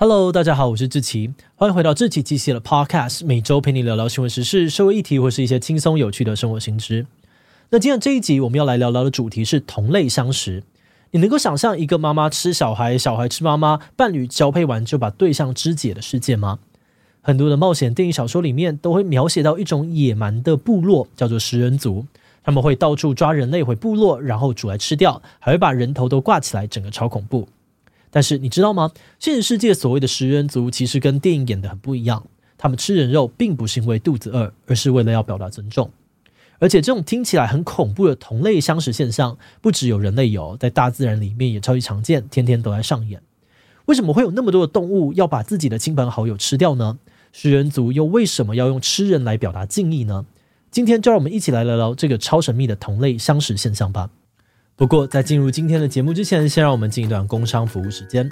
Hello，大家好，我是志奇，欢迎回到志奇机械的 Podcast，每周陪你聊聊新闻时事、社会议题或是一些轻松有趣的生活新知。那今天这一集我们要来聊聊的主题是同类相食。你能够想象一个妈妈吃小孩，小孩吃妈妈，伴侣交配完就把对象肢解的世界吗？很多的冒险电影、小说里面都会描写到一种野蛮的部落，叫做食人族，他们会到处抓人类回部落，然后煮来吃掉，还会把人头都挂起来，整个超恐怖。但是你知道吗？现实世界所谓的食人族其实跟电影演的很不一样。他们吃人肉并不是因为肚子饿，而是为了要表达尊重。而且这种听起来很恐怖的同类相食现象，不只有人类有，在大自然里面也超级常见，天天都在上演。为什么会有那么多的动物要把自己的亲朋好友吃掉呢？食人族又为什么要用吃人来表达敬意呢？今天就让我们一起来聊聊这个超神秘的同类相食现象吧。不过，在进入今天的节目之前，先让我们进一段工商服务时间。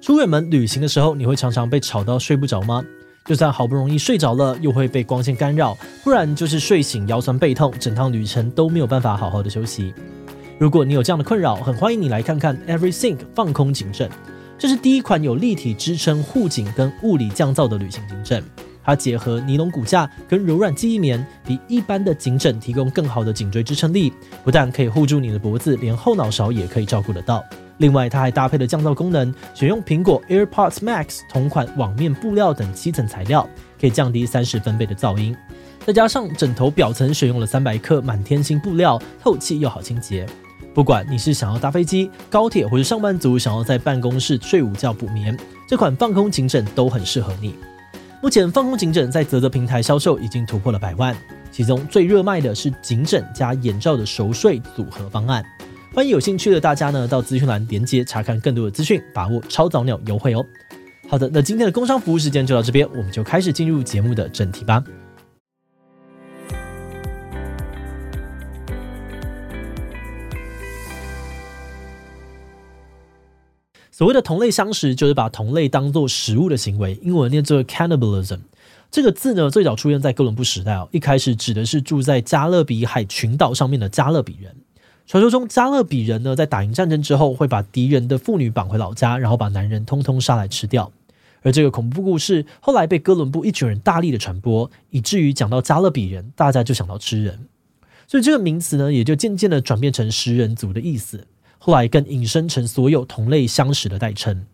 出远门旅行的时候，你会常常被吵到睡不着吗？就算好不容易睡着了，又会被光线干扰，不然就是睡醒腰酸背痛，整趟旅程都没有办法好好的休息。如果你有这样的困扰，很欢迎你来看看 EveryThing 放空颈枕，这是第一款有立体支撑护颈跟物理降噪的旅行颈枕。它结合尼龙骨架跟柔软记忆棉，比一般的颈枕提供更好的颈椎支撑力。不但可以护住你的脖子，连后脑勺也可以照顾得到。另外，它还搭配了降噪功能，选用苹果 AirPods Max 同款网面布料等七层材料，可以降低三十分贝的噪音。再加上枕头表层选用了三百克满天星布料，透气又好清洁。不管你是想要搭飞机、高铁，或是上班族想要在办公室睡午觉补眠，这款放空颈枕都很适合你。目前放空颈枕在泽泽平台销售已经突破了百万，其中最热卖的是颈枕加眼罩的熟睡组合方案。欢迎有兴趣的大家呢到资讯栏连接查看更多的资讯，把握超早鸟优惠哦。好的，那今天的工商服务时间就到这边，我们就开始进入节目的正题吧。所谓的同类相食，就是把同类当作食物的行为，英文念作 cannibalism。这个字呢，最早出现在哥伦布时代哦，一开始指的是住在加勒比海群岛上面的加勒比人。传说中，加勒比人呢，在打赢战争之后，会把敌人的妇女绑回老家，然后把男人通通杀来吃掉。而这个恐怖故事后来被哥伦布一群人大力的传播，以至于讲到加勒比人，大家就想到吃人，所以这个名词呢，也就渐渐的转变成食人族的意思。后来更引申成所有同类相食的代称。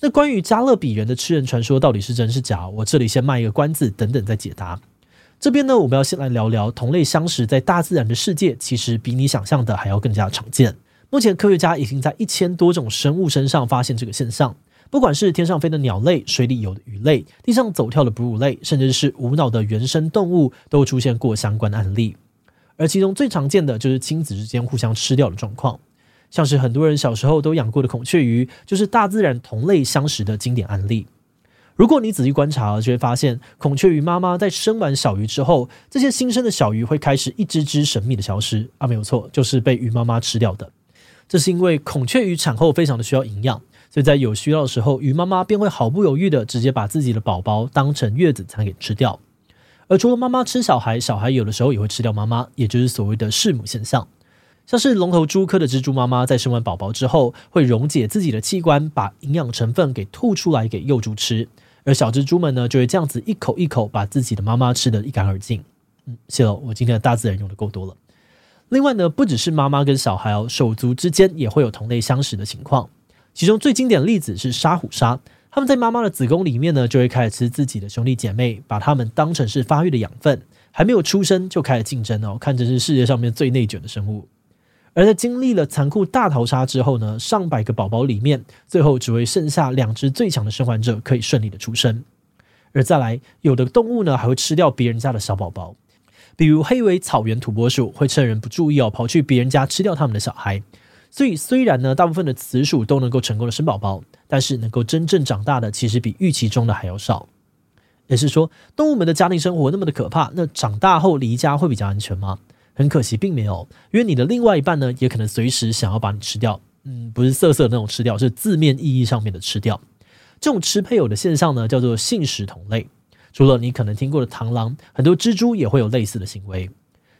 那关于加勒比人的吃人传说到底是真是假？我这里先卖一个关子，等等再解答。这边呢，我们要先来聊聊同类相食在大自然的世界，其实比你想象的还要更加常见。目前科学家已经在一千多种生物身上发现这个现象，不管是天上飞的鸟类、水里游的鱼类、地上走跳的哺乳类，甚至是无脑的原生动物，都出现过相关的案例。而其中最常见的就是亲子之间互相吃掉的状况。像是很多人小时候都养过的孔雀鱼，就是大自然同类相食的经典案例。如果你仔细观察，就会发现孔雀鱼妈妈在生完小鱼之后，这些新生的小鱼会开始一只只神秘的消失啊，没有错，就是被鱼妈妈吃掉的。这是因为孔雀鱼产后非常的需要营养，所以在有需要的时候，鱼妈妈便会毫不犹豫的直接把自己的宝宝当成月子餐给吃掉。而除了妈妈吃小孩，小孩有的时候也会吃掉妈妈，也就是所谓的弑母现象。像是龙头蛛科的蜘蛛妈妈在生完宝宝之后，会溶解自己的器官，把营养成分给吐出来给幼蛛吃，而小蜘蛛们呢，就会这样子一口一口把自己的妈妈吃得一干二净。嗯，谢了，我今天的大自然用的够多了。另外呢，不只是妈妈跟小孩哦，手足之间也会有同类相食的情况。其中最经典的例子是沙虎鲨，他们在妈妈的子宫里面呢，就会开始吃自己的兄弟姐妹，把他们当成是发育的养分，还没有出生就开始竞争哦，看着是世界上面最内卷的生物。而在经历了残酷大逃杀之后呢，上百个宝宝里面，最后只会剩下两只最强的生还者可以顺利的出生。而再来，有的动物呢还会吃掉别人家的小宝宝，比如黑尾草原土拨鼠会趁人不注意哦，跑去别人家吃掉他们的小孩。所以虽然呢，大部分的雌鼠都能够成功的生宝宝，但是能够真正长大的其实比预期中的还要少。也是说，动物们的家庭生活那么的可怕，那长大后离家会比较安全吗？很可惜，并没有，因为你的另外一半呢，也可能随时想要把你吃掉。嗯，不是色色的那种吃掉，是字面意义上面的吃掉。这种吃配偶的现象呢，叫做性食同类。除了你可能听过的螳螂，很多蜘蛛也会有类似的行为。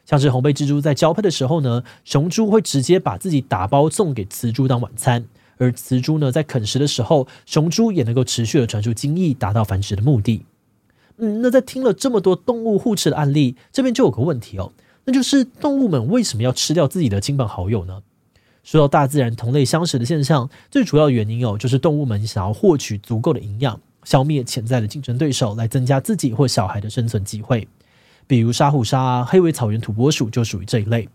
像是红背蜘蛛在交配的时候呢，雄蛛会直接把自己打包送给雌蛛当晚餐，而雌猪呢，在啃食的时候，雄猪也能够持续的传出精液，达到繁殖的目的。嗯，那在听了这么多动物互吃的案例，这边就有个问题哦，那就是动物们为什么要吃掉自己的亲朋好友呢？说到大自然同类相食的现象，最主要的原因哦，就是动物们想要获取足够的营养，消灭潜在的竞争对手，来增加自己或小孩的生存机会。比如沙虎鲨啊、黑尾草原土拨鼠就属于这一类。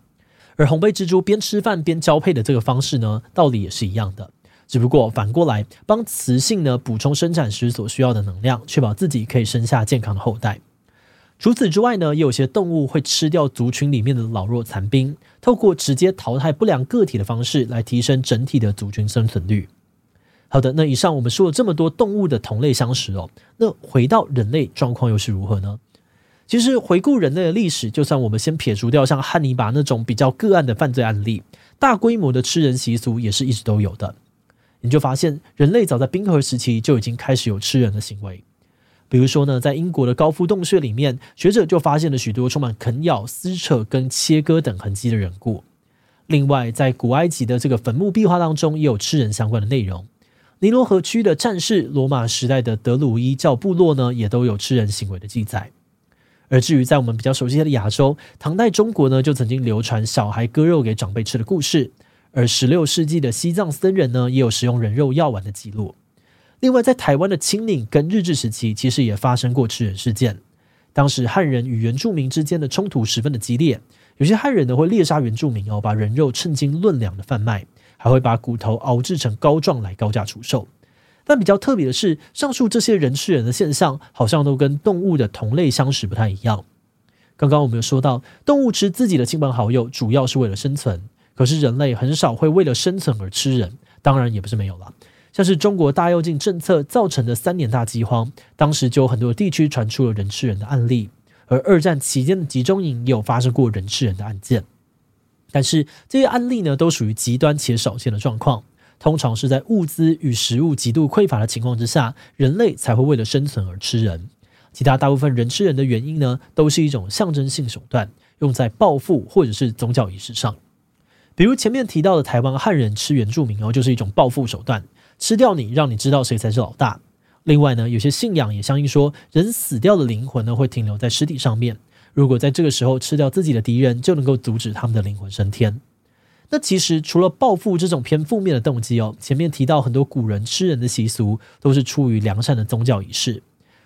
而红背蜘蛛边吃饭边交配的这个方式呢，道理也是一样的。只不过反过来帮雌性呢补充生产时所需要的能量，确保自己可以生下健康的后代。除此之外呢，也有些动物会吃掉族群里面的老弱残兵，透过直接淘汰不良个体的方式来提升整体的族群生存率。好的，那以上我们说了这么多动物的同类相食哦，那回到人类状况又是如何呢？其实回顾人类的历史，就算我们先撇除掉像汉尼拔那种比较个案的犯罪案例，大规模的吃人习俗也是一直都有的。你就发现，人类早在冰河时期就已经开始有吃人的行为。比如说呢，在英国的高夫洞穴里面，学者就发现了许多充满啃咬、撕扯跟切割等痕迹的人骨。另外，在古埃及的这个坟墓壁画当中，也有吃人相关的内容。尼罗河区的战士、罗马时代的德鲁伊教部落呢，也都有吃人行为的记载。而至于在我们比较熟悉的亚洲，唐代中国呢，就曾经流传小孩割肉给长辈吃的故事。而十六世纪的西藏僧人呢，也有食用人肉药丸的记录。另外，在台湾的清领跟日治时期，其实也发生过吃人事件。当时汉人与原住民之间的冲突十分的激烈，有些汉人呢会猎杀原住民哦，把人肉称斤论两的贩卖，还会把骨头熬制成膏状来高价出售。但比较特别的是，上述这些人吃人的现象，好像都跟动物的同类相食不太一样。刚刚我们有说到，动物吃自己的亲朋好友，主要是为了生存。可是人类很少会为了生存而吃人，当然也不是没有了。像是中国大跃进政策造成的三年大饥荒，当时就有很多地区传出了人吃人的案例。而二战期间的集中营也有发生过人吃人的案件。但是这些案例呢，都属于极端且少见的状况，通常是在物资与食物极度匮乏的情况之下，人类才会为了生存而吃人。其他大部分人吃人的原因呢，都是一种象征性手段，用在报复或者是宗教仪式上。比如前面提到的台湾汉人吃原住民哦，就是一种报复手段，吃掉你，让你知道谁才是老大。另外呢，有些信仰也相信说，人死掉的灵魂呢会停留在尸体上面，如果在这个时候吃掉自己的敌人，就能够阻止他们的灵魂升天。那其实除了报复这种偏负面的动机哦，前面提到很多古人吃人的习俗都是出于良善的宗教仪式，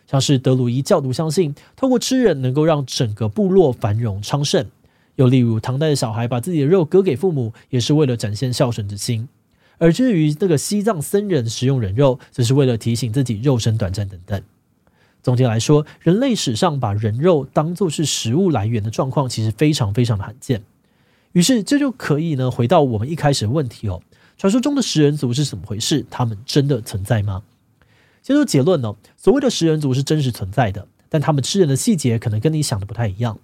像是德鲁伊教徒相信，透过吃人能够让整个部落繁荣昌盛。又例如，唐代的小孩把自己的肉割给父母，也是为了展现孝顺之心；而至于那个西藏僧人食用人肉，则是为了提醒自己肉身短暂等等。总结来说，人类史上把人肉当作是食物来源的状况，其实非常非常的罕见。于是，这就可以呢回到我们一开始的问题哦：传说中的食人族是怎么回事？他们真的存在吗？先说结论呢，所谓的食人族是真实存在的，但他们吃人的细节可能跟你想的不太一样。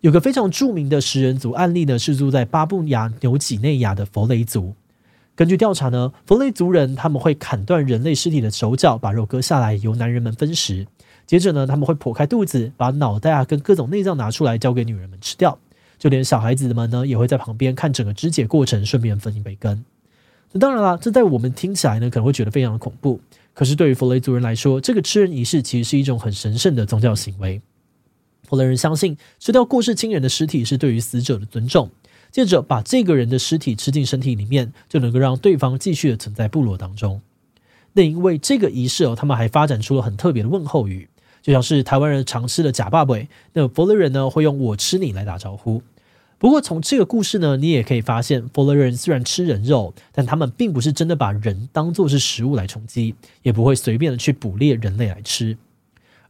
有个非常著名的食人族案例呢，是住在巴布亚纽几内亚的佛雷族。根据调查呢，佛雷族人他们会砍断人类尸体的手脚，把肉割下来由男人们分食。接着呢，他们会剖开肚子，把脑袋啊跟各种内脏拿出来交给女人们吃掉。就连小孩子们呢，也会在旁边看整个肢解过程，顺便分一杯羹。那当然了，这在我们听起来呢，可能会觉得非常的恐怖。可是对于佛雷族人来说，这个吃人仪式其实是一种很神圣的宗教行为。弗雷人相信吃掉过世亲人的尸体是对于死者的尊重，接着把这个人的尸体吃进身体里面，就能够让对方继续的存在部落当中。那因为这个仪式哦，他们还发展出了很特别的问候语，就像是台湾人常吃的假爸爸，那佛雷人呢会用我吃你来打招呼。不过从这个故事呢，你也可以发现，佛雷人虽然吃人肉，但他们并不是真的把人当作是食物来充饥，也不会随便的去捕猎人类来吃。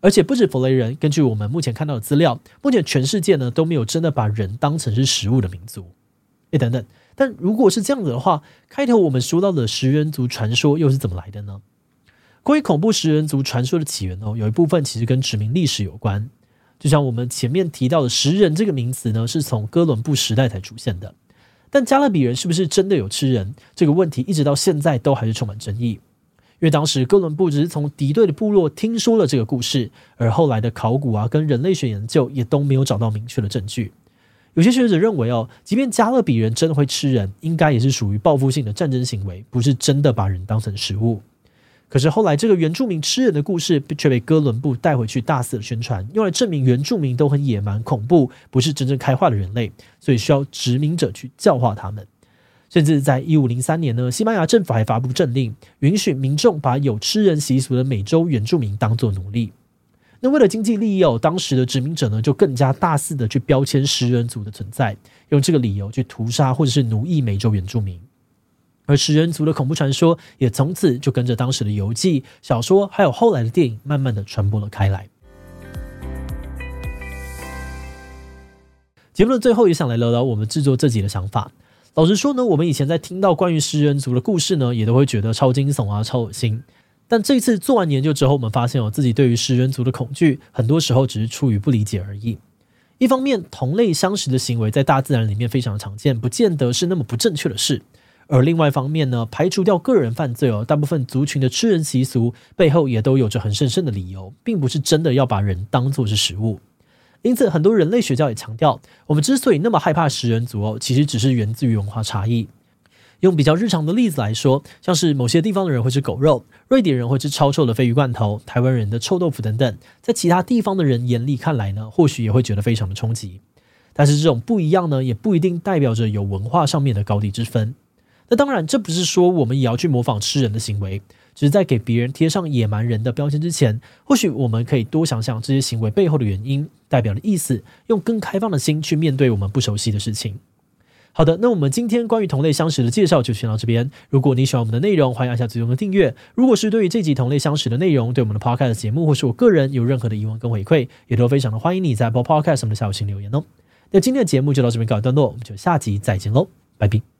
而且不止佛雷人，根据我们目前看到的资料，目前全世界呢都没有真的把人当成是食物的民族。诶，等等，但如果是这样子的话，开头我们说到的食人族传说又是怎么来的呢？关于恐怖食人族传说的起源哦，有一部分其实跟殖民历史有关。就像我们前面提到的“食人”这个名词呢，是从哥伦布时代才出现的。但加勒比人是不是真的有吃人？这个问题一直到现在都还是充满争议。因为当时哥伦布只是从敌对的部落听说了这个故事，而后来的考古啊跟人类学研究也都没有找到明确的证据。有些学者认为哦，即便加勒比人真的会吃人，应该也是属于报复性的战争行为，不是真的把人当成食物。可是后来，这个原住民吃人的故事却被哥伦布带回去大肆的宣传，用来证明原住民都很野蛮、恐怖，不是真正开化的人类，所以需要殖民者去教化他们。甚至在一五零三年呢，西班牙政府还发布政令，允许民众把有吃人习俗的美洲原住民当作奴隶。那为了经济利益哦，当时的殖民者呢就更加大肆的去标签食人族的存在，用这个理由去屠杀或者是奴役美洲原住民。而食人族的恐怖传说也从此就跟着当时的游记、小说，还有后来的电影，慢慢的传播了开来。节目的最后，也想来聊聊我们制作这集的想法。老实说呢，我们以前在听到关于食人族的故事呢，也都会觉得超惊悚啊、超恶心。但这次做完研究之后，我们发现哦，自己对于食人族的恐惧，很多时候只是出于不理解而已。一方面，同类相食的行为在大自然里面非常常见，不见得是那么不正确的事；而另外一方面呢，排除掉个人犯罪哦，大部分族群的吃人习俗背后也都有着很神圣的理由，并不是真的要把人当作是食物。因此，很多人类学家也强调，我们之所以那么害怕食人族哦，其实只是源自于文化差异。用比较日常的例子来说，像是某些地方的人会吃狗肉，瑞典人会吃超臭的鲱鱼罐头，台湾人的臭豆腐等等，在其他地方的人眼里看来呢，或许也会觉得非常的冲击。但是这种不一样呢，也不一定代表着有文化上面的高低之分。那当然，这不是说我们也要去模仿吃人的行为。只是在给别人贴上野蛮人的标签之前，或许我们可以多想想这些行为背后的原因、代表的意思，用更开放的心去面对我们不熟悉的事情。好的，那我们今天关于同类相食的介绍就先到这边。如果你喜欢我们的内容，欢迎按下最右的订阅。如果是对于这集同类相食的内容，对我们的 Podcast 节目或是我个人有任何的疑问跟回馈，也都非常的欢迎你在播 podcast 上面的下方留言哦。那今天的节目就到这边告一段落，我们就下集再见喽，拜拜。